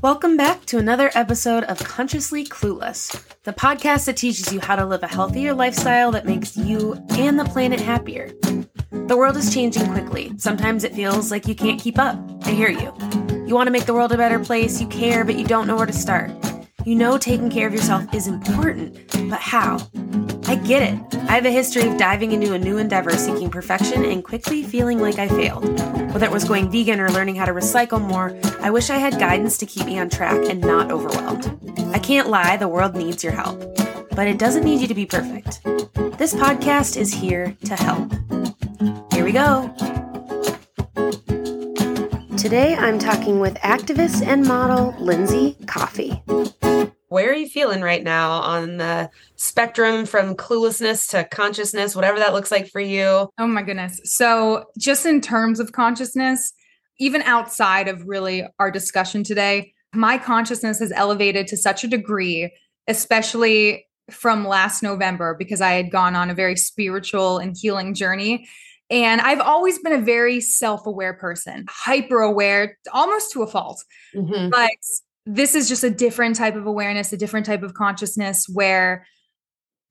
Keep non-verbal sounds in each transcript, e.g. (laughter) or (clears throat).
Welcome back to another episode of Consciously Clueless, the podcast that teaches you how to live a healthier lifestyle that makes you and the planet happier. The world is changing quickly. Sometimes it feels like you can't keep up. I hear you. You want to make the world a better place, you care, but you don't know where to start. You know taking care of yourself is important, but how? I get it. I have a history of diving into a new endeavor seeking perfection and quickly feeling like I failed. Whether it was going vegan or learning how to recycle more, I wish I had guidance to keep me on track and not overwhelmed. I can't lie, the world needs your help. But it doesn't need you to be perfect. This podcast is here to help. Here we go. Today I'm talking with activist and model Lindsey Coffey where are you feeling right now on the spectrum from cluelessness to consciousness, whatever that looks like for you? Oh my goodness. So, just in terms of consciousness, even outside of really our discussion today, my consciousness has elevated to such a degree, especially from last November, because I had gone on a very spiritual and healing journey. And I've always been a very self aware person, hyper aware, almost to a fault. Mm-hmm. But this is just a different type of awareness, a different type of consciousness where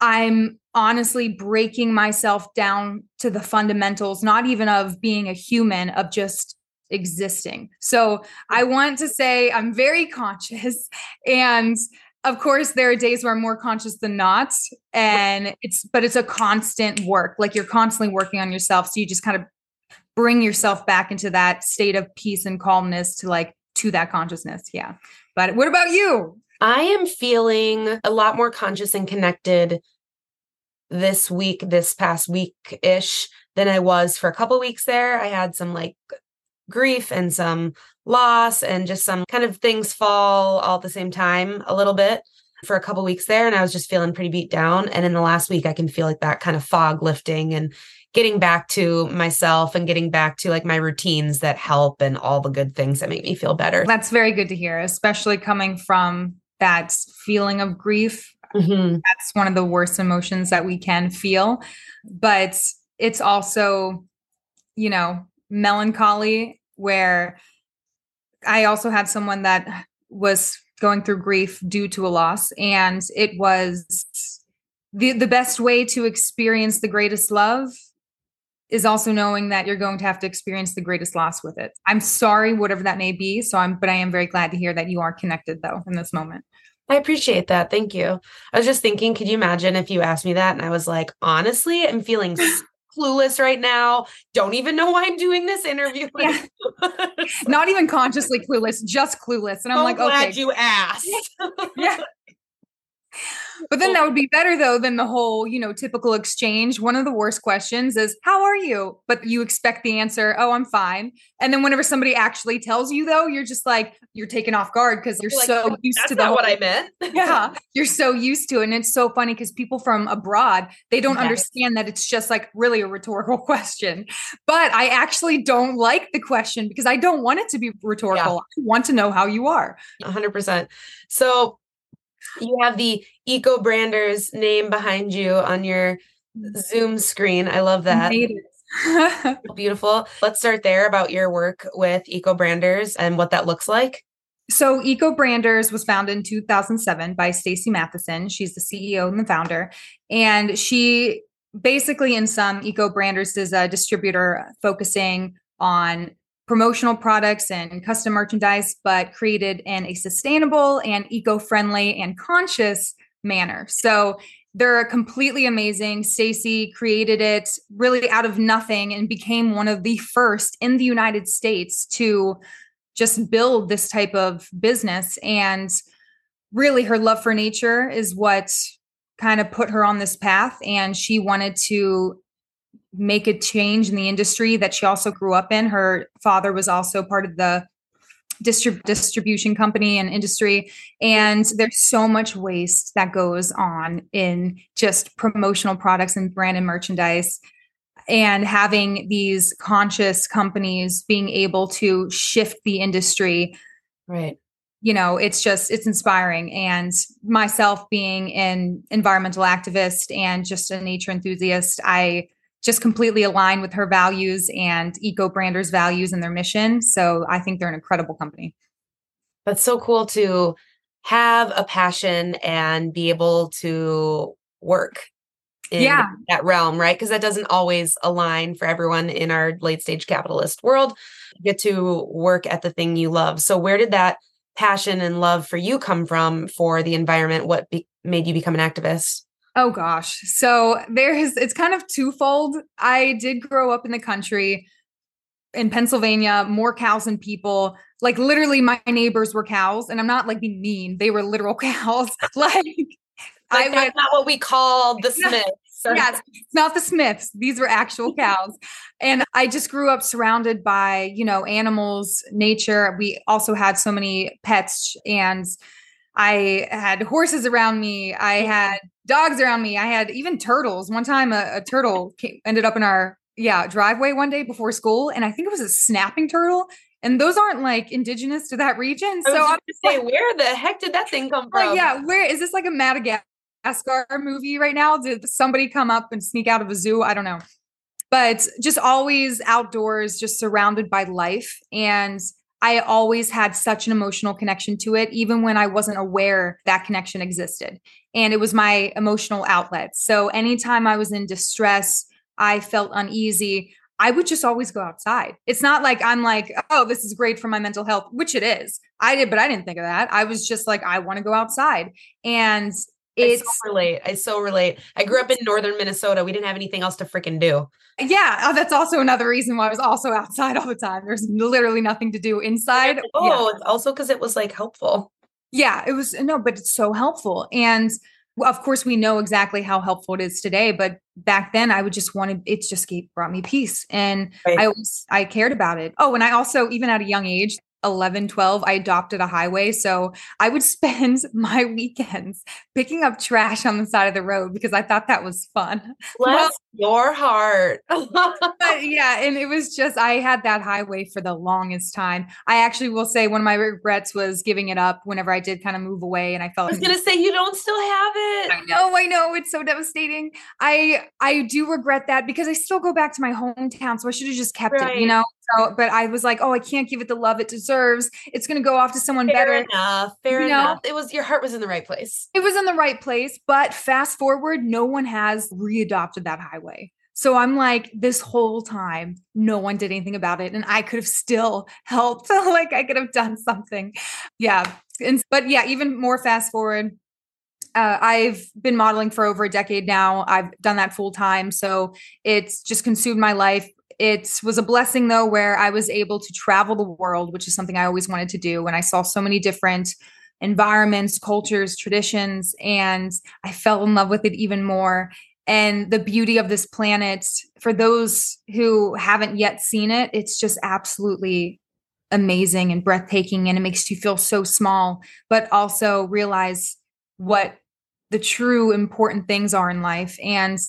I'm honestly breaking myself down to the fundamentals, not even of being a human, of just existing. So I want to say I'm very conscious. (laughs) And of course, there are days where I'm more conscious than not. And it's, but it's a constant work. Like you're constantly working on yourself. So you just kind of bring yourself back into that state of peace and calmness to like, to that consciousness. Yeah. But what about you? I am feeling a lot more conscious and connected this week, this past week ish, than I was for a couple weeks there. I had some like grief and some loss and just some kind of things fall all at the same time a little bit for a couple weeks there and I was just feeling pretty beat down and in the last week I can feel like that kind of fog lifting and getting back to myself and getting back to like my routines that help and all the good things that make me feel better. That's very good to hear, especially coming from that feeling of grief. Mm-hmm. That's one of the worst emotions that we can feel. But it's also, you know, melancholy where I also had someone that was going through grief due to a loss and it was the the best way to experience the greatest love is also knowing that you're going to have to experience the greatest loss with it. I'm sorry, whatever that may be. So I'm, but I am very glad to hear that you are connected though in this moment. I appreciate that. Thank you. I was just thinking, could you imagine if you asked me that and I was like, honestly, I'm feeling (laughs) clueless right now. Don't even know why I'm doing this interview. (laughs) Yeah. Not even consciously clueless, just clueless. And I'm, like, glad okay. you asked. (laughs) yeah. But then that would be better though than the whole, you know, typical exchange. One of the worst questions is, How are you? But you expect the answer, Oh, I'm fine. And then whenever somebody actually tells you though, you're just like, you're taken off guard because you're like, so used to the whole, what I meant. (laughs) (laughs) yeah. You're so used to it. And it's so funny because people from abroad, they don't yes. understand that it's just like really a rhetorical (laughs) question. But I actually don't like the question because I don't want it to be rhetorical. Yeah. I want to know how you are. 100%. So you have the Eco Branders name behind you on your Zoom screen. I love that. (laughs) Beautiful. Let's start there about your work with Eco Branders and what that looks like. So, Eco Branders was founded in 2007 by Stacy Matheson. She's the CEO and the founder. And she basically, in some, Eco Branders is a distributor focusing on promotional products and custom merchandise, but created in a sustainable and eco friendly and conscious manner. So they're completely amazing. Stacy created it really out of nothing and became one of the first in the United States to just build this type of business. And really, her love for nature is what kind of put her on this path. And she wanted to make a change in the industry that she also grew up in. Her father was also part of the distrib- distribution company and industry. And there's so much waste that goes on in just promotional products and brand and merchandise. And having these conscious companies being able to shift the industry. Right you know it's just it's inspiring and myself being an environmental activist and just a nature enthusiast i just completely align with her values and Eco Branders values and their mission. So I think they're an incredible company. That's so cool to have a passion and be able to work in Yeah. that realm, right? Because that doesn't always align for everyone in our late stage capitalist world. You get to work at the thing you love. So, where did that passion and love for you come from for the environment? What be- made you become an activist? Oh gosh. So there's it's kind of twofold. I did grow up in the country in Pennsylvania, more cows than people. Like literally my neighbors were cows and I'm not like being mean. They were literal (laughs) cows. like I Like, would that's not what we call the. (laughs) Smiths. (laughs) yes, it's not the Smiths. These were actual cows. And I just grew up surrounded by, you know, animals, nature. We also had so many pets and I had horses around me. I had dogs around me. I had even turtles. One time a, a turtle (laughs) came, ended up in our yeah, driveway one day before school and I think it was a snapping turtle and those aren't like indigenous to that region. I was So I'm to say, where the heck did that thing (laughs) come from? like, yeah, where is this like a Madagascar movie right now? Did somebody come up and sneak out of a zoo? I don't know. But just always outdoors, just surrounded by life. And I always had such an emotional connection to it, even when I wasn't aware that connection existed. And it was my emotional outlet. So anytime I was in distress, I felt uneasy. I would just always go outside. It's not like I'm like, oh, this is great for my mental health, which it is. I did, but I didn't think of that. I was just like, I want to go outside. And I it's, so relate. I so relate. I grew up in northern Minnesota. We didn't have anything else to freaking do. yeah, oh, that's also another reason why I was also (laughs) outside all the time. There's literally nothing to do inside. Oh, Yeah. it's also because it was like helpful. Yeah, it was no, but it's so helpful. And of course, we know exactly how helpful it is today. But back then, I would just wanted it just gave, brought me peace, and Right. I always I cared about it. Oh, and I also even at a young age. 11 12 i adopted a highway so i would (laughs) spend my weekends picking up trash on the side of the road because i thought that was fun (laughs) Bless your heart. (laughs) but yeah, and it was just I had that highway for the longest time. I actually will say one of my regrets was giving it up whenever I did kind of move away and I felt I was gonna say you don't still have it. I know, I know, it's so devastating. I I do regret that because I still go back to my hometown, so I should have just kept it, you know. So, but I was like, oh, I can't give it the love it deserves. It's going to go off to someone Fair better. enough. Fair You know? enough. It was your heart was in the right place. It was in the right place, but fast forward, no one has readopted that highway. So I'm like, this whole time, no one did anything about it. And I could have still helped. (laughs) like I could have done something. Yeah. And, but yeah, even more fast forward. Uh, I've been modeling for over a decade now. I've done that full time. So it's just consumed my life. It was a blessing though, where I was able to travel the world, which is something I always wanted to do. And I saw so many different environments, cultures, traditions, and I fell in love with it even more. And the beauty of this planet, for those who haven't yet seen it, it's just absolutely amazing and breathtaking. And it makes you feel so small, but also realize what the true important things are in life. And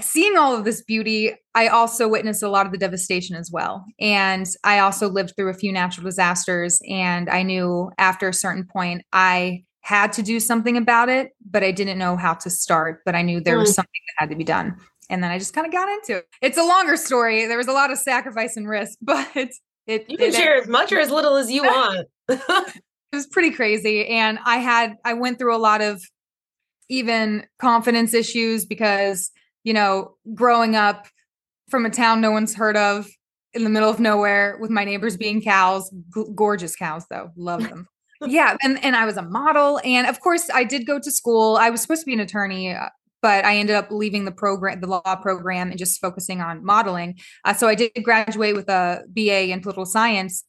seeing all of this beauty, I also witnessed a lot of the devastation as well. And I also lived through a few natural disasters. And I knew after a certain point, I had to do something about it, but I didn't know how to start. But I knew there was Mm. something that had to be done. And then I just kind of got into it. It's a longer story. There was a lot of sacrifice and risk, (laughs) but it, You can it, share as much or as little as you (laughs) want. (laughs) it was pretty crazy and i had i went through a lot of even confidence issues because you know growing up from a town no one's heard of in the middle of nowhere with my neighbors being cows g- gorgeous cows though love them. (laughs) Yeah and and i was a model and of course i did go to school. I was supposed to be an attorney uh, but i ended up leaving the program the law program and just focusing on modeling. Uh, so i did graduate with a ba in political science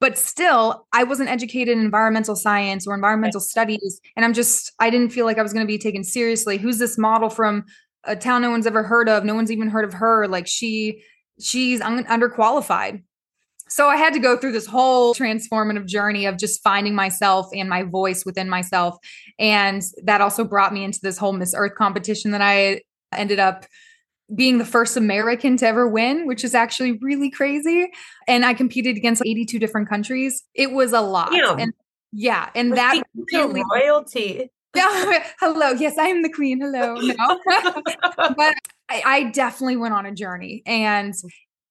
but still i wasn't educated in environmental science or environmental studies and i'm just i didn't feel like i was going to be taken seriously. Who's this model from a town no one's ever heard of no one's even heard of her like she she's un- underqualified so i had to go through this whole transformative journey of just finding myself and my voice within myself and that also brought me into this whole miss earth competition that i ended up being the first American to ever win, which is actually really crazy. And I competed against 82 different countries. It was a lot. Damn. And yeah, and that really royalty. (laughs) hello. Yes, I am the queen. Hello. No. (laughs) but I, I definitely went on a journey and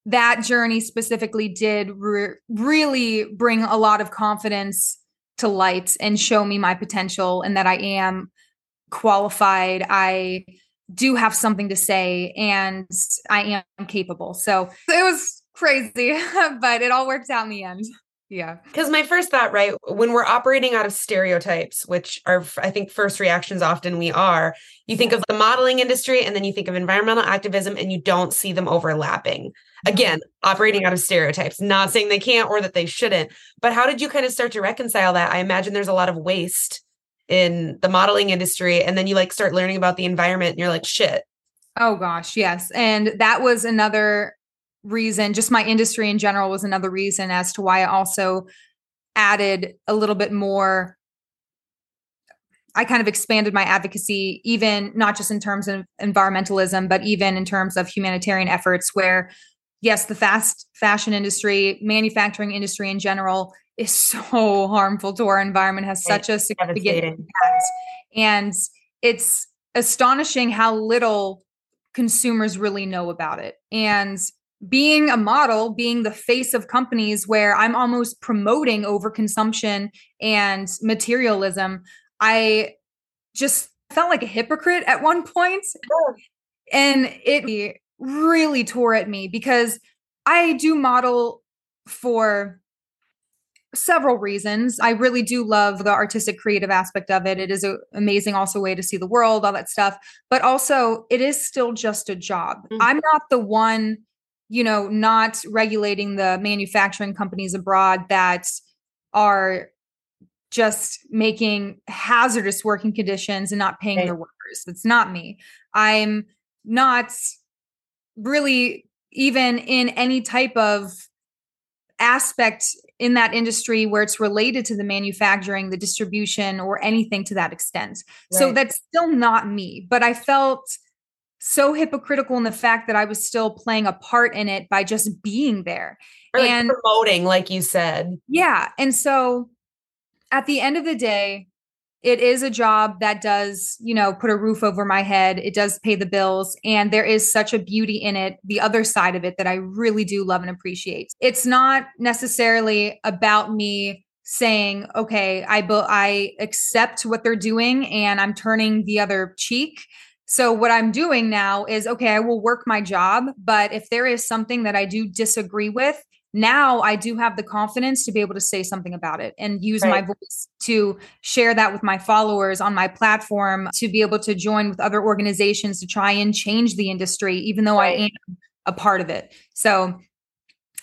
that journey specifically did re- really bring a lot of confidence to light and show me my potential and that I am qualified. I do have something to say and I am capable. So it was crazy, (laughs) but it all worked out in the end. Yeah. Because my first thought, right, when we're operating out of stereotypes, which are, I think, first reactions often we are, you think of the modeling industry and then you think of environmental activism and you don't see them overlapping. Mm-hmm. Again, operating out of stereotypes, not saying they can't or that they shouldn't. But how did you kind of start to reconcile that? I imagine there's a lot of waste in the modeling industry. And then you like start learning about the environment and you're like, shit. Oh gosh, yes. And that was another reason, just my industry in general was another reason as to why I also added a little bit more. I kind of expanded my advocacy, even not just in terms of environmentalism, but even in terms of humanitarian efforts, where, yes, the fast fashion industry, manufacturing industry in general is (laughs) so harmful to our environment, has such a significant impact. And it's astonishing how little consumers really know about it. And being a model, being the face of companies where I'm almost promoting overconsumption and materialism, I just felt like a hypocrite at one point. And it really tore at me because I do model for several reasons. I really do love the artistic creative aspect of it. It is an amazing also way to see the world, all that stuff. But also it is still just a job. Mm-hmm. I'm not the one you know, not regulating the manufacturing companies abroad that are just making hazardous working conditions and not paying right. their workers. It's not me. I'm not really even in any type of aspect in that industry where it's related to the manufacturing, the distribution, or anything to that extent. Right. So that's still not me. But I felt so hypocritical in the fact that I was still playing a part in it by just being there like and promoting, like you said. Yeah. And so at the end of the day, it is a job that does, you know, put a roof over my head. It does pay the bills. And there is such a beauty in it, the other side of it that I really do love and appreciate. It's not necessarily about me saying, okay, I, I accept what they're doing and I'm turning the other cheek so what I'm doing now is okay, I will work my job, but if there is something that I do disagree with, now I do have the confidence to be able to say something about it and use right. my voice to share that with my followers on my platform to be able to join with other organizations to try and change the industry even though right. I am a part of it. So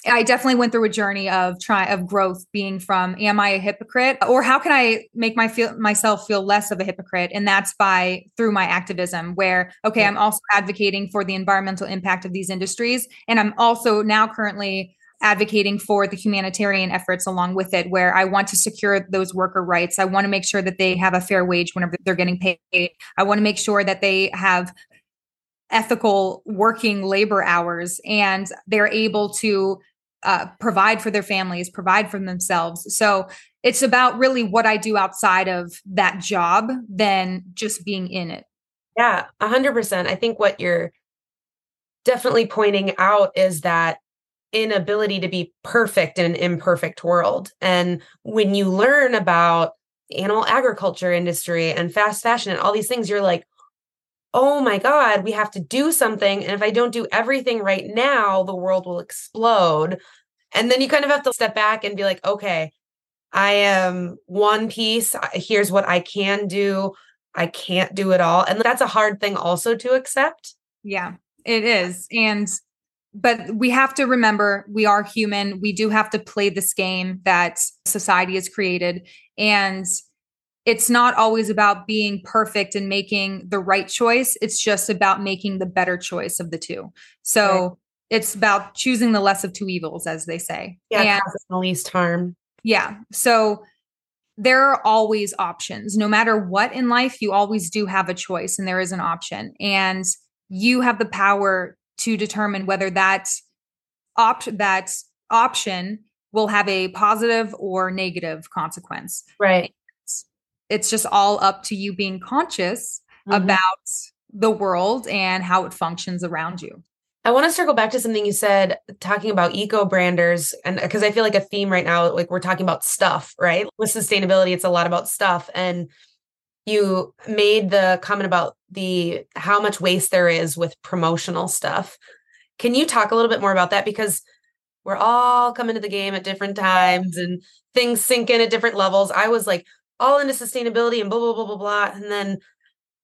I definitely went through a journey of try of growth being from am I a hypocrite or how can I make my feel myself feel less of a hypocrite and that's by through my activism where okay I'm also advocating for the environmental impact of these industries and I'm also now currently advocating for the humanitarian efforts along with it where I want to secure those worker rights. I want to make sure that they have a fair wage whenever they're getting paid. I want to make sure that they have ethical working labor hours and they're able to uh, provide for their families, provide for themselves. So it's about really what I do outside of that job than just being in it. Yeah, 100%. I think what you're definitely pointing out is that inability to be perfect in an imperfect world. And when you learn about animal agriculture industry and fast fashion and all these things, you're like, oh my God, we have to do something. And if I don't do everything right now, the world will explode. And then you kind of have to step back and be like, okay, I am one piece. Here's what I can do. I can't do it all. And that's a hard thing also to accept. Yeah, it is. And, but we have to remember we are human. We do have to play this game that society has created. And it's not always about being perfect and making the right choice. It's just about making the better choice of the two. So right. it's about choosing the less of two evils, as they say. Yeah, and, the least harm. Yeah. So there are always options. No matter what in life, you always do have a choice and there is an option. And you have the power to determine whether that op- that option will have a positive or negative consequence. Right it's just all up to you being conscious mm-hmm. about the world and how it functions around you. I want to circle back to something you said talking about eco branders and because I feel like a theme right now like we're talking about stuff, right? With sustainability it's a lot about stuff and you made the comment about the how much waste there is with promotional stuff. Can you talk a little bit more about that because we're all coming to the game at different times and things sink in at different levels. I was like all into sustainability and blah blah blah blah blah and then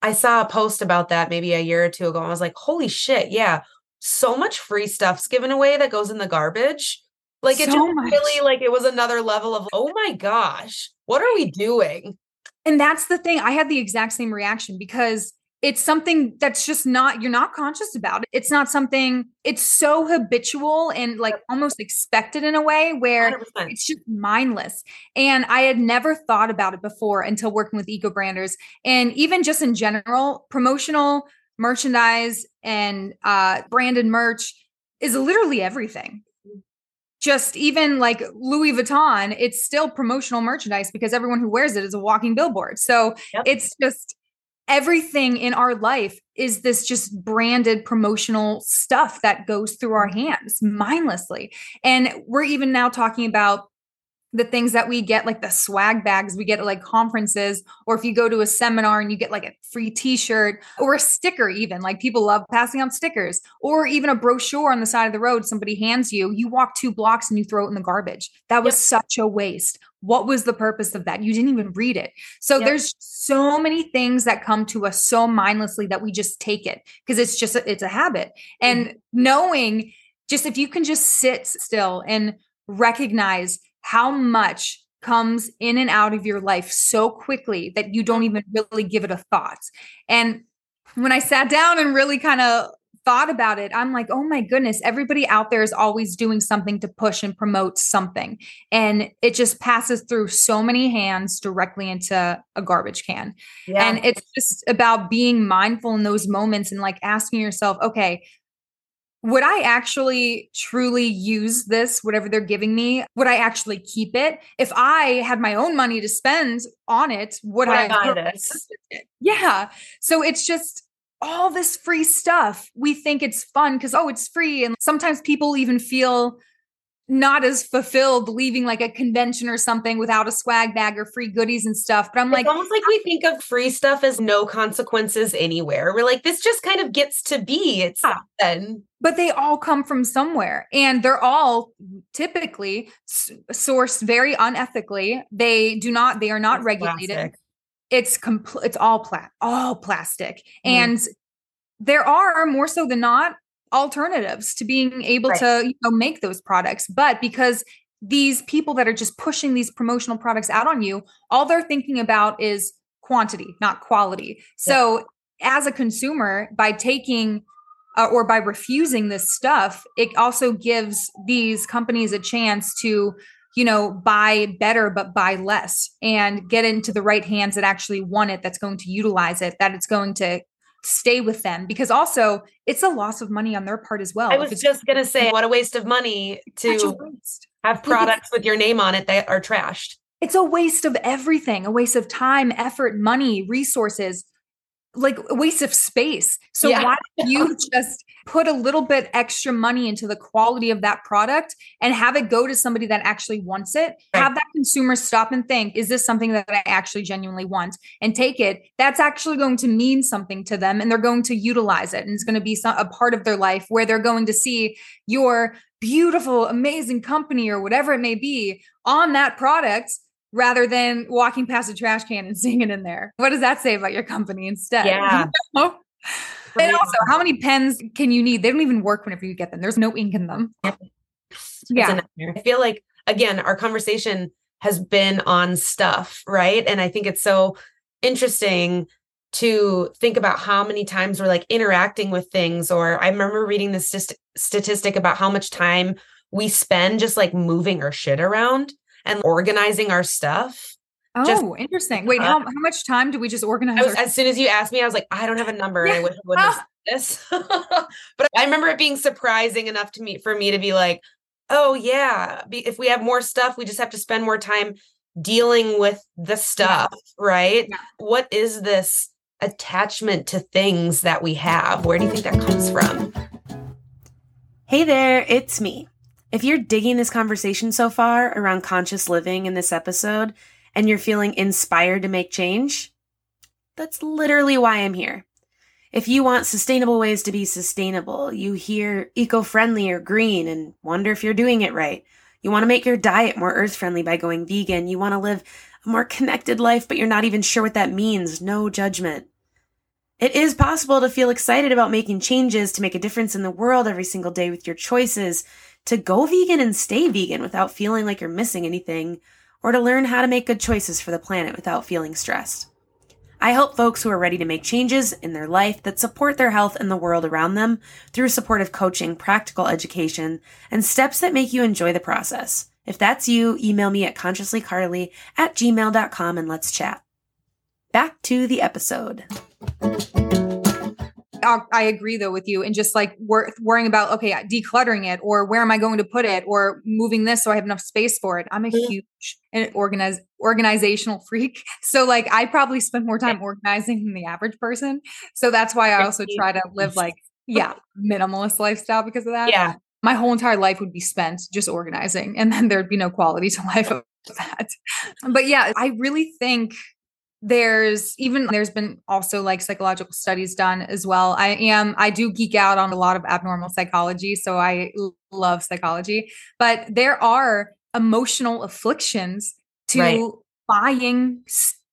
I saw a post about that maybe a year or two ago. And I was like, holy shit, yeah so much free stuff's given away that goes in the garbage. Like it so just really like it was another level of oh my gosh, what are we doing? And that's the thing. I had the exact same reaction because it's something that's just not you're not conscious about it. It's not something it's so habitual and like almost expected in a way where 100%. it's just mindless. And I had never thought about it before until working with eco branders and even just in general promotional merchandise and uh, branded merch is literally everything. Just even like Louis Vuitton, it's still promotional merchandise because everyone who wears it is a walking billboard. So yep. it's just everything in our life is this just branded promotional stuff that goes through our mm-hmm. hands mindlessly. And we're even now talking about the things that we get like the swag bags we get at like conferences or if you go to a seminar and you get like a free t-shirt or a sticker even like people love passing out stickers or even a brochure on the side of the road somebody hands you you walk two blocks and you throw it in the garbage that was yep. such a waste what was the purpose of that you didn't even read it so yep. there's so many things that come to us so mindlessly that we just take it because it's just a, it's a habit and mm-hmm. knowing just if you can just sit still and recognize how much comes in and out of your life so quickly that you don't even really give it a thought. And when I sat down and really kind of thought about it, I'm like, oh my goodness, everybody out there is always doing something to push and promote something. And it just passes through so many hands directly into a garbage can. Yeah. And it's just about being mindful in those moments and like asking yourself, okay, would I actually truly use this, whatever they're giving me? Would I actually keep it? If I had my own money to spend on it, would, would I, I buy this? Yeah. So it's just all this free stuff. We think it's fun because, oh, it's free. And sometimes people even feel not as fulfilled leaving like a convention or something without a swag bag or free goodies and stuff. But I'm like, almost like we think of free stuff as no consequences anywhere. We're like, this just kind of gets to be. It's yeah. then. But they all come from somewhere and they're all typically sourced very unethically. They do not, they are not regulated. Plastic. It's complete, it's all plat, all plastic. Mm. And there are more so than not alternatives to being able right. to you know make those products but because these people that are just pushing these promotional products out on you all they're thinking about is quantity not quality so yeah. as a consumer by taking uh, or by refusing this stuff it also gives these companies a chance to you know buy better but buy less and get into the right hands that actually want it that's going to utilize it that it's going to stay with them because also it's a loss of money on their part as well. I was just going to say, what a waste of money to have products with your name on it that are trashed. It's a waste of everything, a waste of time, effort, money, resources, like a waste of space. So yeah. why don't you (laughs) just put a little bit extra money into the quality of that product and have it go to somebody that actually wants it. Right. Have that consumer stop and think, is this something that I actually genuinely want? And take it. That's actually going to mean something to them and they're going to utilize it. And it's going to be a part of their life where they're going to see your beautiful, amazing company or whatever it may be on that product rather than walking past a trash can and (laughs) seeing it in there. What does that say about your company instead? Yeah. (laughs) And also, how many pens can you need? They don't even work whenever you get them. There's no ink in them. Yeah. I feel like, again, our conversation has been on stuff, right? And I think it's so interesting to think about how many times we're like interacting with things. Or I remember reading this st- statistic about how much time we spend just like moving our shit around and organizing our stuff. Oh, just, interesting. Wait, uh, how, how much time do we just organize? Was, as soon as you asked me, I was like, I don't have a number. Yeah. I wish I would have (laughs) this. (laughs) but I remember it being surprising enough to me for me to be like, oh yeah, if we have more stuff, we just have to spend more time dealing with the stuff, yeah. right? Yeah. What is this attachment to things that we have? Where do you think that comes from? Hey there, it's me. If you're digging this conversation so far around conscious living in this episode and you're feeling inspired to make change, that's literally why I'm here. If you want sustainable ways to be sustainable, you hear eco friendly or green and wonder if you're doing it right. You want to make your diet more earth friendly by going vegan. You want to live a more connected life, but you're not even sure what that means. No judgment. It is possible to feel excited about making changes to make a difference in the world every single day with your choices, to go vegan and stay vegan without feeling like you're missing anything, or to learn how to make good choices for the planet without feeling stressed. I help folks who are ready to make changes in their life that support their health and the world around them through supportive coaching, practical education, and steps that make you enjoy the process. If that's you, email me at consciouslycarly at gmail.com and let's chat. Back to the episode. I agree though with you, and just like wor- worrying about okay, decluttering it, or where am I going to put it, or moving this so I have enough space for it. I'm a huge eh, and organize organizational (laughs) freak, so like I probably spend more time organizing than the average person. So that's why I also try to live like yeah minimalist lifestyle because of that. Yeah, my whole entire life would be spent just organizing, and then there'd be no quality to (laughs) life of that. But yeah, I really think there's even there's been also like psychological studies done as well i am i do geek out on a lot of abnormal psychology so i love psychology but there are emotional afflictions to right. buying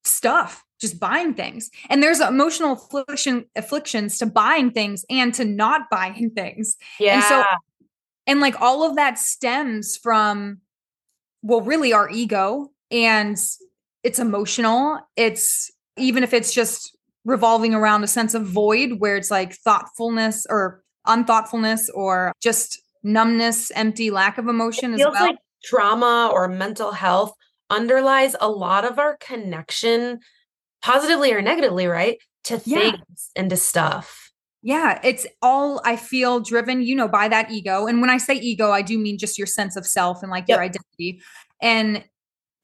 stuff just buying things and there's emotional affliction afflictions to buying things and to not buying things yeah and so and like all of that stems from well really our ego and it's emotional. It's even if it's just revolving around a sense of void where it's like thoughtfulness or unthoughtfulness or just numbness, empty, lack of emotion it feels well. like trauma or mental health underlies a lot of our connection positively or negatively, right? To things yeah. and to stuff. Yeah, it's all I feel driven, you know, by that ego. And when I say ego, I do mean just your sense of self and like yep. your identity. And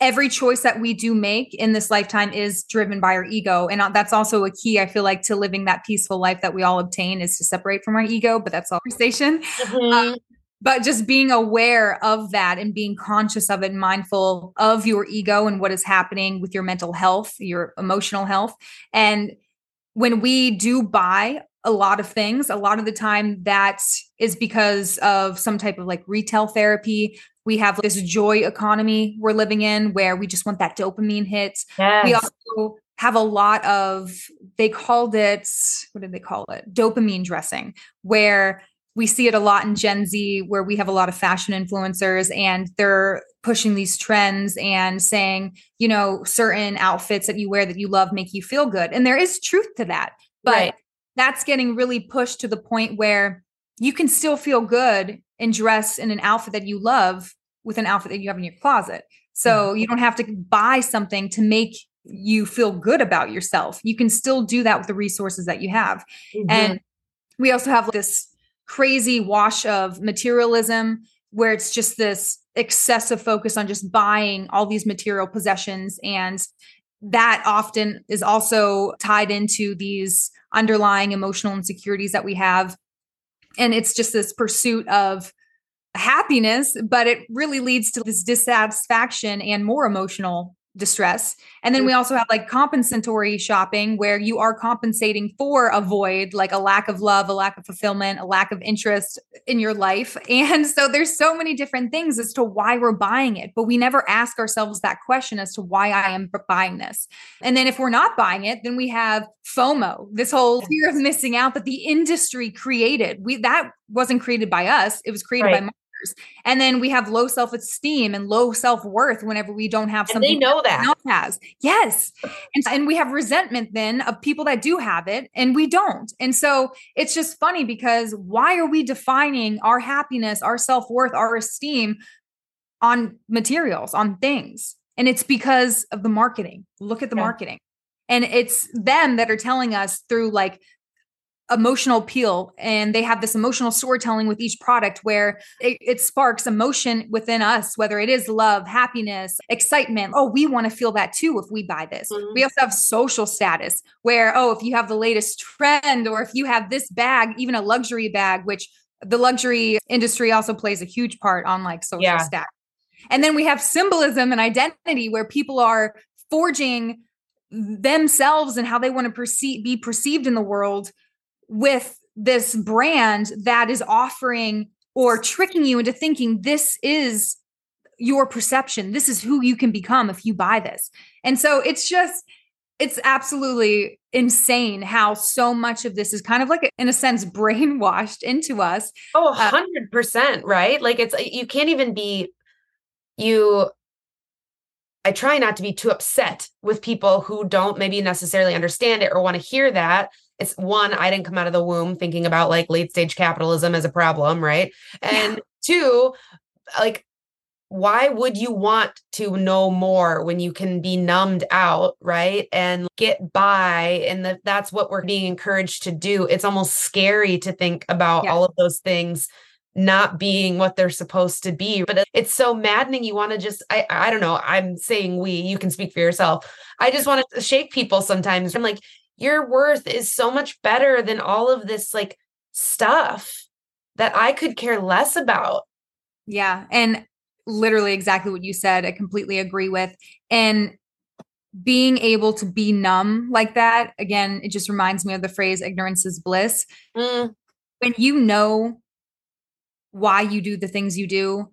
every choice that we do make in this lifetime is driven by our ego. And uh, that's also a key i feel like to living that peaceful life that we all obtain is to separate from our ego but that's all conversation. Mm-hmm. um, but just being aware of that and being conscious of it and mindful of your ego and what is happening with your mental health your emotional health. And when we do buy a lot of things. A lot of the time, that is because of some type of like retail therapy. We have this joy economy we're living in where we just want that dopamine hit. Yes. We also have a lot of, they called it, what did they call it? Dopamine dressing, where we see it a lot in Gen Z, where we have a lot of fashion influencers and they're pushing these trends and saying, you know, certain outfits that you wear that you love make you feel good. And there is truth to that. But right that's getting really pushed to the point where you can still feel good and dress in an outfit that you love with an outfit that you have in your closet. So you don't have to buy something to make you feel good about yourself. You can still do that with the resources that you have. Mm-hmm. And we also have this crazy wash of materialism where it's just this excessive focus on just buying all these material possessions and that often is also tied into these underlying emotional insecurities that we have. And it's just this pursuit of happiness, but it really leads to this dissatisfaction and more emotional distress. And then mm. we also have like compensatory shopping where you are compensating for a void, like a lack of love, a lack of fulfillment, a lack of interest in your life. (laughs) And so there's so many different things as to why we're buying it, but we never ask ourselves that question as to why I am buying this. And then if we're not buying it, then we have FOMO, this whole fear of missing out that the industry created. We that wasn't created by us, it was created right. by and then we have low self esteem and low self worth whenever we don't have something. And they know that. Else has. Yes. And, and we have resentment then of people that do have it and we don't. And so it's just funny because why are we defining our happiness, our self worth, our esteem on materials, on things? And it's because of the marketing. Look at the yeah. marketing. And it's them that are telling us through like emotional appeal and they have this emotional storytelling with each product where it, it, sparks emotion within us whether it is love happiness excitement oh we want to feel that too if we buy this mm-hmm. we also have social status where oh if you have the latest trend or if you have this bag even a luxury bag which the luxury industry also plays a huge part on like social Yeah. stack. And then we have symbolism and identity where people are forging themselves and how they want to perceive be perceived in the world with this brand that is offering or tricking you into thinking this is your perception. This is who you can become if you buy this. And so it's just it's absolutely insane how so much of this is kind of like in a sense brainwashed into us Oh, Uh, 100%, right? Like it's you can't even be you I try not to be too upset with people who don't maybe necessarily understand it or want to hear that. It's one, I didn't come out of the womb thinking about like late stage capitalism as a problem, right? And two, like why would you want to know more when you can be numbed out right? And get by and that that's what we're being encouraged to do. It's almost scary to think about Yeah. all of those things not being what they're supposed to be but it's so maddening you want to just i i don't know i'm saying we you can speak for yourself. I just want to shake people sometimes. I'm like your worth is so much better than all of this like stuff that i could care less about Yeah. And literally exactly what you said, I completely agree with. And being able to be numb like that, again, it just reminds me of the phrase ignorance is bliss. Mm, When you know why you do the things you do,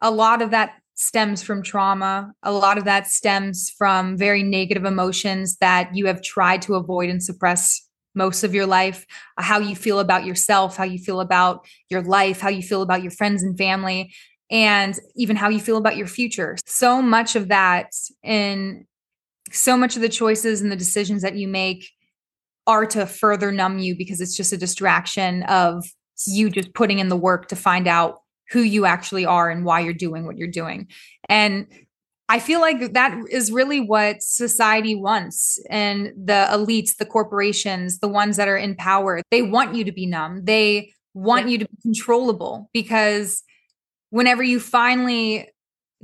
a lot of that stems from trauma. A lot of that stems from very negative emotions that you have tried to avoid and suppress most of your life. How you feel about yourself, how you feel about your life, how you feel about your friends and family, and even how you feel about your future. So much of that and so much of the choices and the decisions that you make are to further numb you because it's just a distraction of you just putting in the work to find out who you actually are and why you're doing what you're doing. And I feel like that is really what society wants. And the elites, the corporations, the ones that are in power, they want you to be numb. They want Yeah. you to be controllable because whenever you finally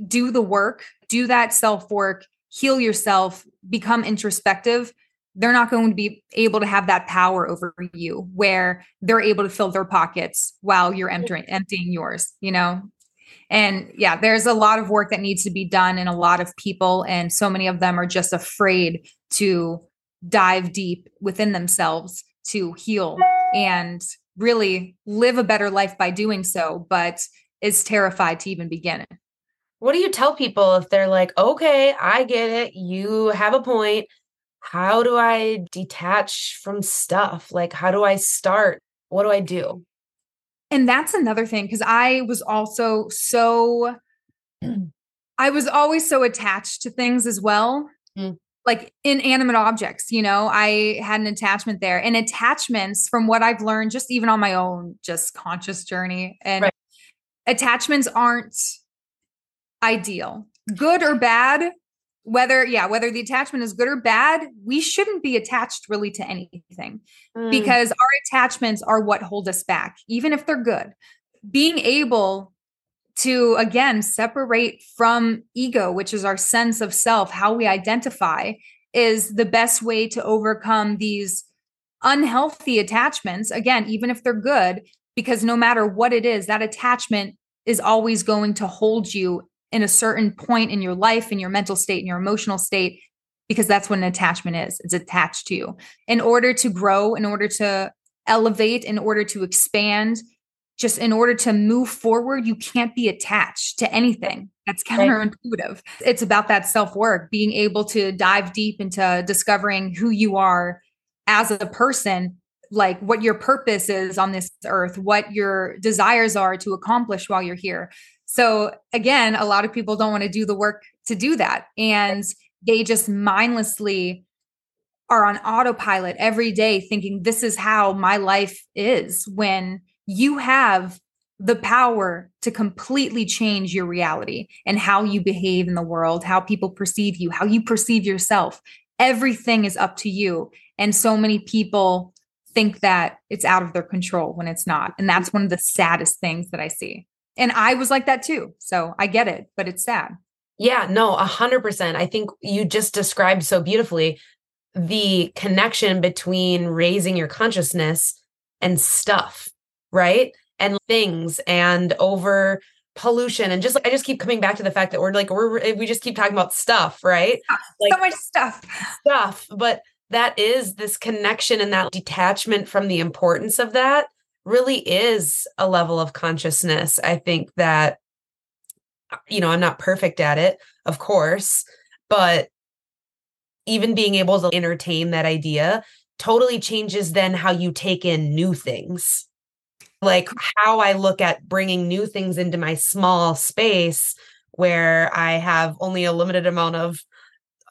do the work, do that self work, heal yourself, become introspective, they're not going to be able to have that power over you where they're able to fill their pockets while you're emptying emptying yours, you know? And yeah, there's a lot of work that needs to be done in a lot of people and so many of them are just afraid to dive deep within themselves to heal and really live a better life by doing so, but is terrified to even begin it. What do you tell people if they're like, okay, I get it. You have a point. How do I detach from stuff? Like, how do I start? What do I do? And that's another thing because I was also so, (clears throat) I was always so attached to things as well. Mm. Like inanimate objects, you know, I had an attachment there. And attachments, from what I've learned, just even on my own, just conscious journey, and Right. attachments aren't ideal, good or bad. Whether, yeah, whether the attachment is good or bad, we shouldn't be attached really to anything Mm, because our attachments are what hold us back, even if they're good. Being able to, again, separate from ego, which is our sense of self, how we identify, is the best way to overcome these unhealthy attachments. Again, even if they're good, because no matter what it is, that attachment is always going to hold you in a certain point in your life, in your mental state, in your emotional state, because that's what an attachment is. It's attached to you in order to grow, in order to elevate, in order to expand, just in order to move forward, you can't be attached to anything. That's counterintuitive. It's about that self work, being able to dive deep into discovering who you are as a person, like what your purpose is on this earth, what your desires are to accomplish while you're here. So, again, a lot of people don't want to do the work to do that. And they just mindlessly are on autopilot every day thinking this is how my life is when you have the power to completely change your reality and how you behave in the world, how people perceive you, how you perceive yourself. Everything is up to you. And so many people think that it's out of their control when it's not. And that's one of the saddest things that I see. And I was like that too. So I get it, but it's sad. Yeah, no, a hundred percent. I think you just described so beautifully the connection between raising your consciousness and stuff, right? and things and over pollution and just like I just keep coming back to the fact that we're like we're eh, we just keep talking about stuff, right? Like, so much stuff. Stuff, but that is this connection and that detachment from the importance of that really is a level of consciousness. I think that uh, you know, I'm not perfect at it, of course, but even being able to entertain that idea totally changes then how you take in new things like mm. how I look at bringing new things into my small space where I have only a limited amount of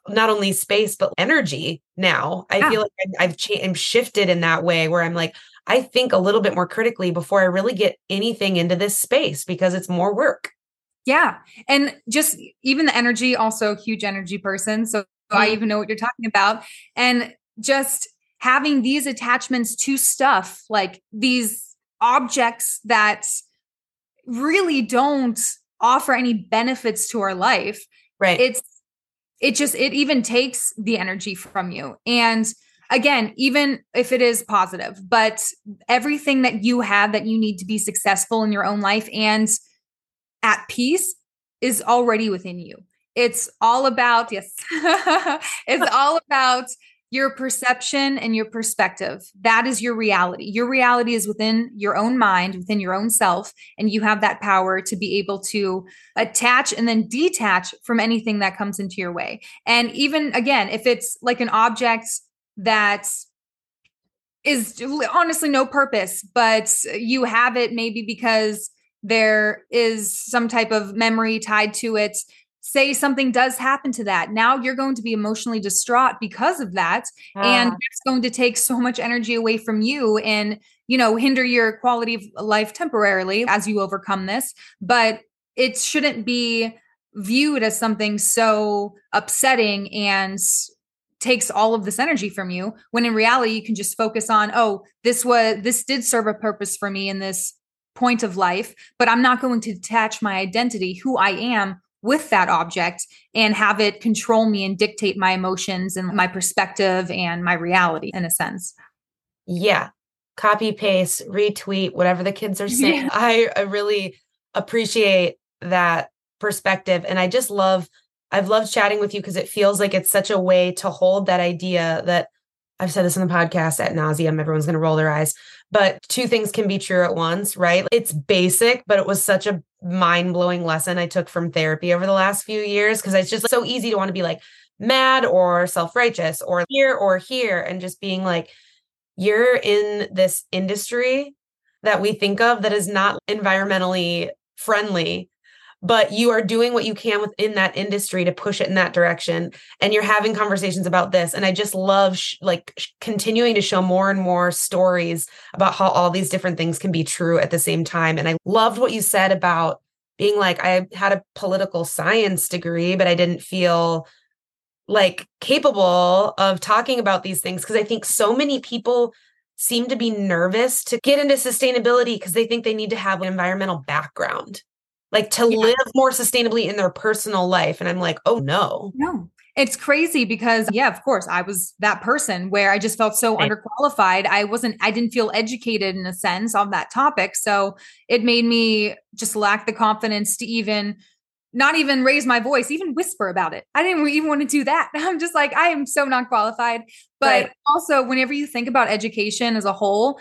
not only space but energy now. I yeah. feel like I've, I've I'm shifted in that way where I'm like I think a little bit more critically before I really get anything into this space because it's more work. Yeah. And just even the energy, also huge energy person. So mm-hmm. I even know what you're talking about. And just having these attachments to stuff like these objects that really don't offer any benefits to our life right it's it just it even takes the energy from you. And again even if it is positive but everything that you have that you need to be successful in your own life and at peace is already within you. It's all about yes (laughs) it's all about your perception and your perspective. That is your reality. Your reality is within your own mind, within your own self, and you have that power to be able to attach and then detach from anything that comes into your way. And even again, if it's like an object that is honestly no purpose, but you have it maybe because there is some type of memory tied to it say something does happen to that. Now you're going to be emotionally distraught because of that and ah. it's going to take so much energy away from you and you know hinder your quality of life temporarily as you overcome this but it shouldn't be viewed as something so upsetting and takes all of this energy from you when in reality you can just focus on oh this was this did serve a purpose for me in this point of life but i'm not going to detach my identity who i am with that object and have it control me and dictate my emotions and my perspective and my reality in a sense. Yeah. Copy paste, retweet, whatever the kids are saying. (laughs) Yeah. I, I really appreciate that perspective. And I just love, I've loved chatting with you because it feels like it's such a way to hold that idea that I've said this in the podcast at nauseum. Everyone's going to roll their eyes, but two things can be true at once, right? It's basic, but it was such a mind blowing lesson I took from therapy over the last few years because it's just so easy to want to be like mad or self righteous or here or here and just being like, you're in this industry that we think of that is not environmentally friendly but you are doing what you can within that industry to push it in that direction and you're having conversations about this and i just love sh- like sh- continuing to show more and more stories about how all these different things can be true at the same time and i loved what you said about being like i had a political science degree but i didn't feel like capable of talking about these things because i think so many people seem to be nervous to get into sustainability because they think they need to have an environmental background like to yeah. live more sustainably in their personal life. And I'm like, oh no. No. It's crazy because, yeah, of course, I was that person where I just felt so right. underqualified. I wasn't, I didn't feel educated in a sense on that topic. So it made me just lack the confidence to even not even raise my voice, even whisper about it. I didn't even want to do that. (laughs) I'm just like, I am so not qualified. But right. also, whenever you think about education as a whole,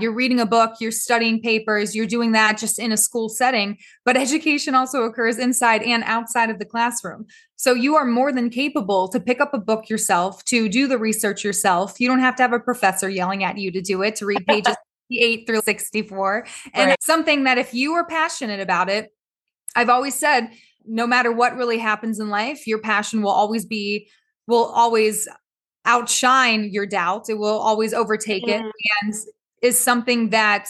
you're reading a book, you're studying papers, you're doing that just in a school setting, but education also occurs inside and outside of the classroom. So you are more than capable to pick up a book yourself, to do the research yourself. You don't have to have a professor yelling at you to do it, to read pages (laughs) 8 through 64. And right. something that if you are passionate about it, I've always said, no matter what really happens in life, your passion will always be, will always outshine your doubt. It will always overtake mm. it. And is something that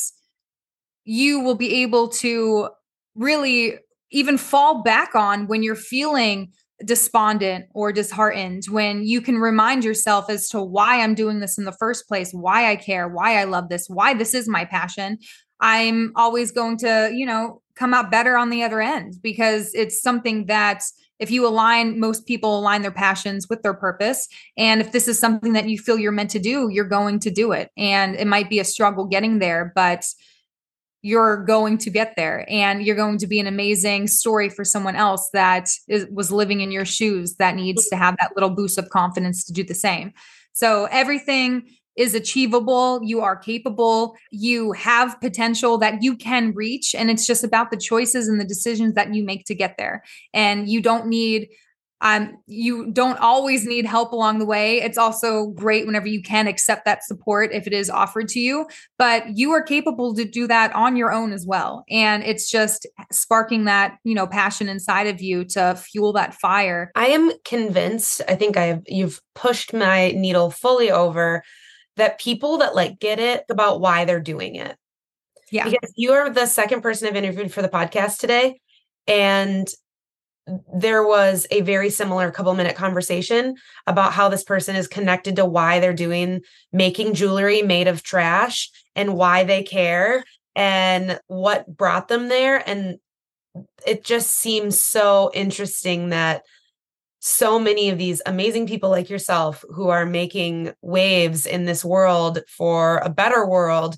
you will be able to really even fall back on when you're feeling despondent or disheartened when you can remind yourself as to why I'm doing this in the first place, why I care, why I love this, why this is my passion. I'm always going to, you know, come out better on the other end because it's something that if you align most people align their passions with their purpose. And if this is something that you feel you're meant to do you're going to do it. And it might be a struggle getting there but you're going to get there. And you're going to be an amazing story for someone else that is, was living in your shoes that needs mm-hmm. to have that little boost of confidence to do the same. So everything is achievable. You are capable. You have potential that you can reach. And it's just about the choices and the decisions that you make to get there. And you don't need um, you don't always need help along the way. It's also great whenever you can accept that support if it is offered to you, but you are capable to do that on your own as well. And it's just sparking that, you know, passion inside of you to fuel that fire. I am convinced, I think I've you've pushed my needle fully over that people that like get it about why they're doing it. Yeah. Because you are the second person I've interviewed for the podcast today. And there was a very similar couple minute conversation about how this person is connected to why they're doing making jewelry made of trash and why they care and what brought them there and it just seems so interesting that so many of these amazing people like yourself who are making waves in this world for a better world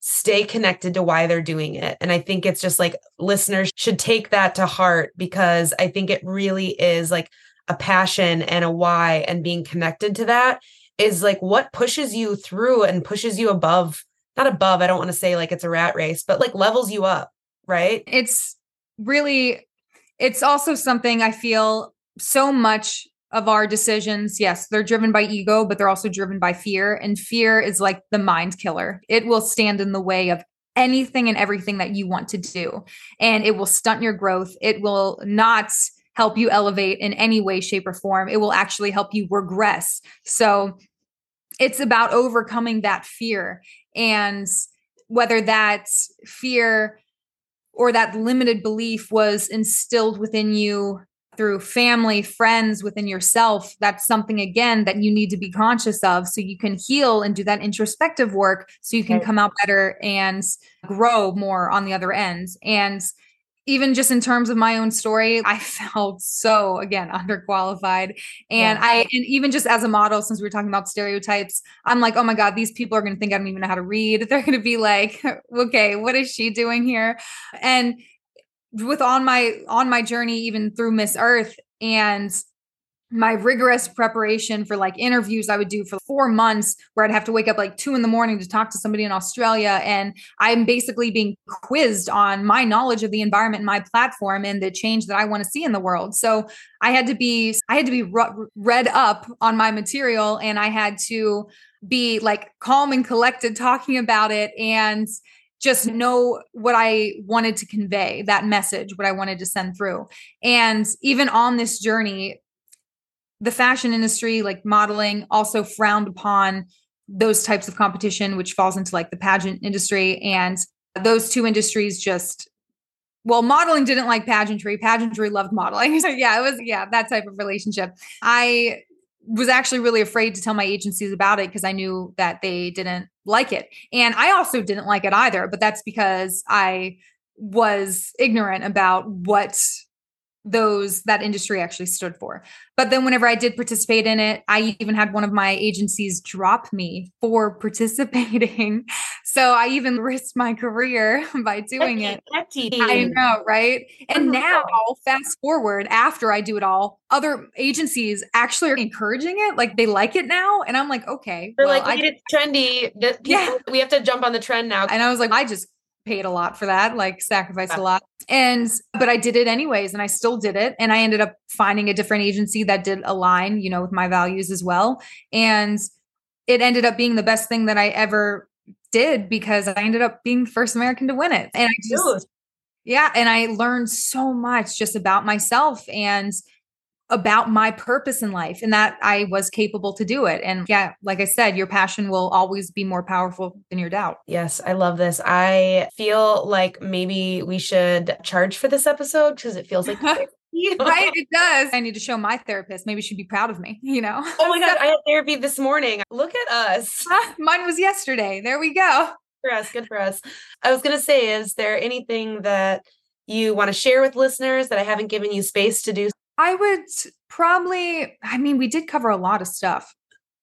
stay connected to why they're doing it. And I think it's just like listeners should take that to heart because I think it really is like a passion and a why and being connected to that is like what pushes you through and pushes you above not above I don't want to say like it's a rat race but like levels you up, right? It's really it's also something I feel so much of our decisions, yes, they're driven by ego, but they're also driven by fear. And fear is like the mind killer, it will stand in the way of anything and everything that you want to do. And it will stunt your growth. It will not help you elevate in any way, shape, or form. It will actually help you regress. So it's about overcoming that fear. And whether that fear or that limited belief was instilled within you through family, friends, within yourself, that's something again that you need to be conscious of so you can heal and do that introspective work so you can come out better and grow more on the other end. And even just in terms of my own story, (laughs) I felt so again underqualified. And yeah. I and even just as a model, since we were talking about stereotypes, I'm like, oh my God, these people are gonna think I don't even know how to read. (laughs) They're gonna be like, okay, what is she doing here? And with on my on my journey even through Miss Earth and my rigorous preparation for like interviews I would do for four months where I'd have to wake up like two in the morning to talk to somebody in Australia. And I'm basically being quizzed on my knowledge of the environment my platform and the change that I want to see in the world. So I had to be, I had to be read up on my material and I had to be like calm and collected talking about it. And just know what I wanted to convey, that message, what I wanted to send through. And even on this journey, the fashion industry, like modeling, also frowned upon those types of competition, which falls into like the pageant industry. And those two industries just, well, modeling didn't like pageantry, pageantry loved modeling. (laughs) So, yeah, it was, yeah, that type of relationship. I was actually really afraid to tell my agencies about it because I knew that they didn't like it. And I also didn't like it either, but that's because I was ignorant about what those that industry actually stood for. But then whenever I did participate in it, I even had one of my agencies drop me for (laughs) participating. So I even (laughs) risked my career (laughs) by doing it. I know, right? And now fast forward after I do it all, other agencies actually are encouraging it. Like they like it now. And I'm like, okay. They're well, like, it's trendy. People, yeah. We have to jump on the trend now. And I was like, I just paid a lot for that, like sacrificed a lot. And but I did it anyways and I still did it and I ended up finding a different agency that did align, you know, with my values as well. And it ended up being the best thing that I ever did because I ended up being the first American to win it. And I just yeah, and I learned so much just about myself and about my purpose in life and that I was capable to do it. And yeah, like I said, your passion will always be more powerful than your doubt. Yes, I love this. I feel like maybe we should charge for this episode because it feels like (laughs) (laughs) right it does. I need to show my therapist. Maybe she'd be proud of me you know? Oh my (laughs) god i had therapy this morning. Look at us. Mine was yesterday. There we go. For us good for us. I was gonna say is there anything that you want to share with listeners that i haven't given you space to do I would probably, I mean, we did cover a lot of stuff.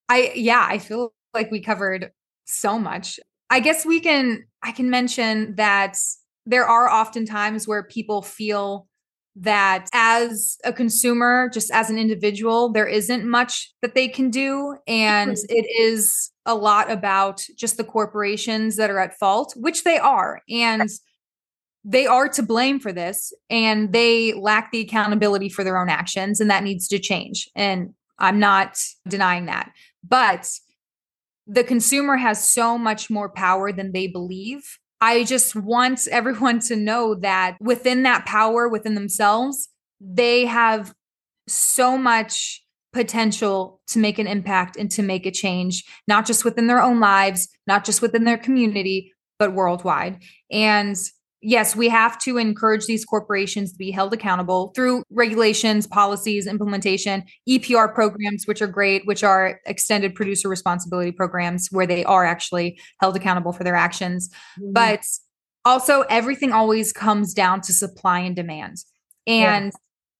I, yeah, I feel like we covered so much. I guess we can I can mention that there are often times where people feel that as a consumer, just as an individual, there isn't much that they can do. And it is a lot about just the corporations that are at fault, which they are. And they are to blame for this. And they lack the accountability for their own actions. And that needs to change. And I'm not denying that. But the consumer has so much more power than they believe. I just want (laughs) everyone to know that within that power within themselves, they have so much potential to make an impact and to make a change, not just within their own lives, not just within their community, but worldwide. And yes, we have to encourage these corporations to be held accountable through regulations, policies, implementation, EPR programs, which are great, which are extended producer responsibility programs where they are actually held accountable for their actions. Mm-hmm. But also, everything always comes down to supply and demand. And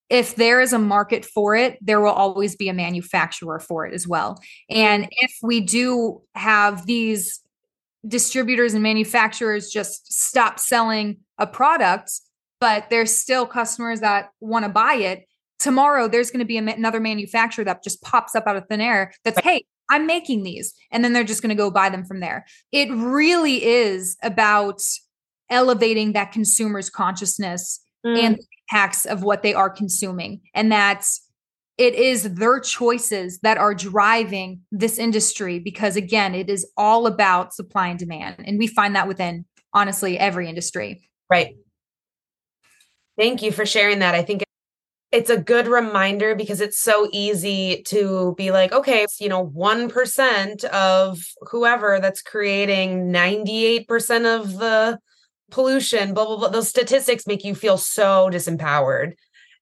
yeah. if there is a market for it, there will always be a manufacturer for it as well. And if we do have these distributors and manufacturers just stop selling a product, but there's still customers that want to buy it. Tomorrow, there's going to be another manufacturer that just pops up out of thin air that's, hey, I'm making these. And then they're just going to go buy them from there. It really is about elevating that consumer's consciousness mm. and the impacts of what they are consuming. And that's it is their choices that are driving this industry because again it is all about supply and demand. And we find that within honestly every industry. Right. Thank you for sharing that. I think it's a good reminder because it's so easy to be like okay you know 1% of whoever that's creating 98% of the pollution blah blah blah. Those statistics make you feel so disempowered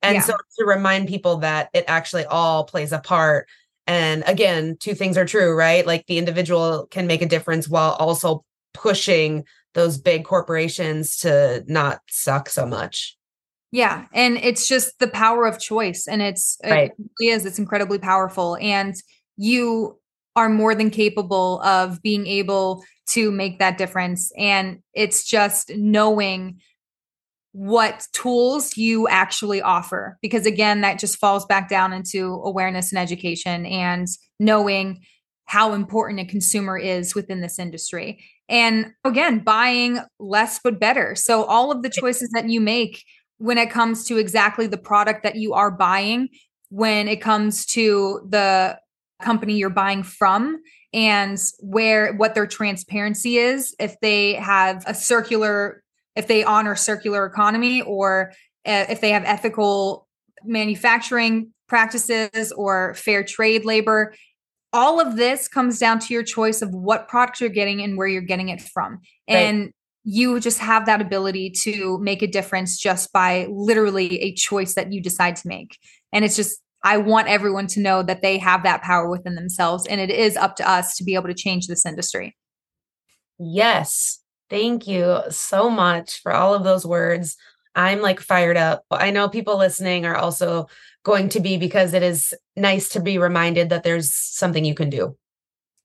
and yeah. so to remind people that it actually all plays a part. And again, two things are true, right? Like the individual can make a difference while also pushing those big corporations to not suck so much. Yeah. And it's just the power of choice. And it's, right. it really is, it's incredibly powerful. And you are more than capable of being able to make that difference. And it's just knowing what tools you actually offer. Because again that just falls back down into awareness and education and knowing how important a consumer is within this industry. And again buying less but better. So all of the choices that you make when it comes to exactly the product that you are buying when it comes to the company you're buying from and where what their transparency is if they have a circular if they honor circular economy or uh, if they have ethical manufacturing practices or fair trade labor all of this comes down to your choice of what product you're getting and where you're getting it from. Right. and you just have that ability to make a difference just by literally a choice that you decide to make. And it's just i want everyone to know that they have that power within themselves and it is up to us to be able to change this industry. Yes Thank you so much for all of those words. I'm like fired up. I know people listening are also going to be because it is nice to be reminded that there's something you can do.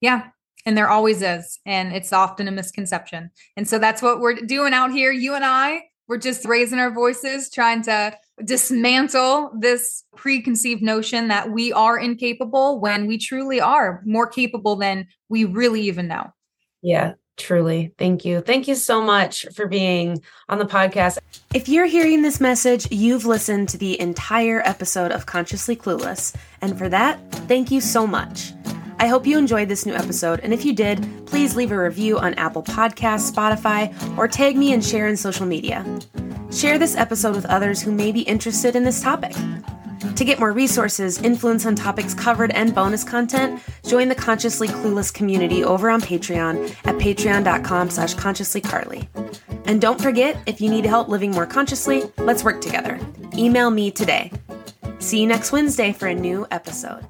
Yeah. And there always is. And it's often a misconception. And so that's what we're doing out here. You and I, we're just raising our voices, trying to dismantle this preconceived notion that we are incapable when we truly are more capable than we really even know. Yeah. Truly. Thank you. Thank you so much for being on the podcast. If you're hearing this message, you've listened to the entire episode of Consciously Clueless. And for that, thank you so much. I hope you enjoyed this new episode. And if you did, please leave a review on Apple Podcasts, Spotify, or tag me and share in social media. Share this episode with others who may be interested in this topic. To get more resources, influence on topics covered, and bonus content, join the Consciously Clueless community over on Patreon at patreon.com slash consciouslycarly. And don't forget, if you need help living more consciously, let's work together. Email me today. See you next Wednesday for a new episode.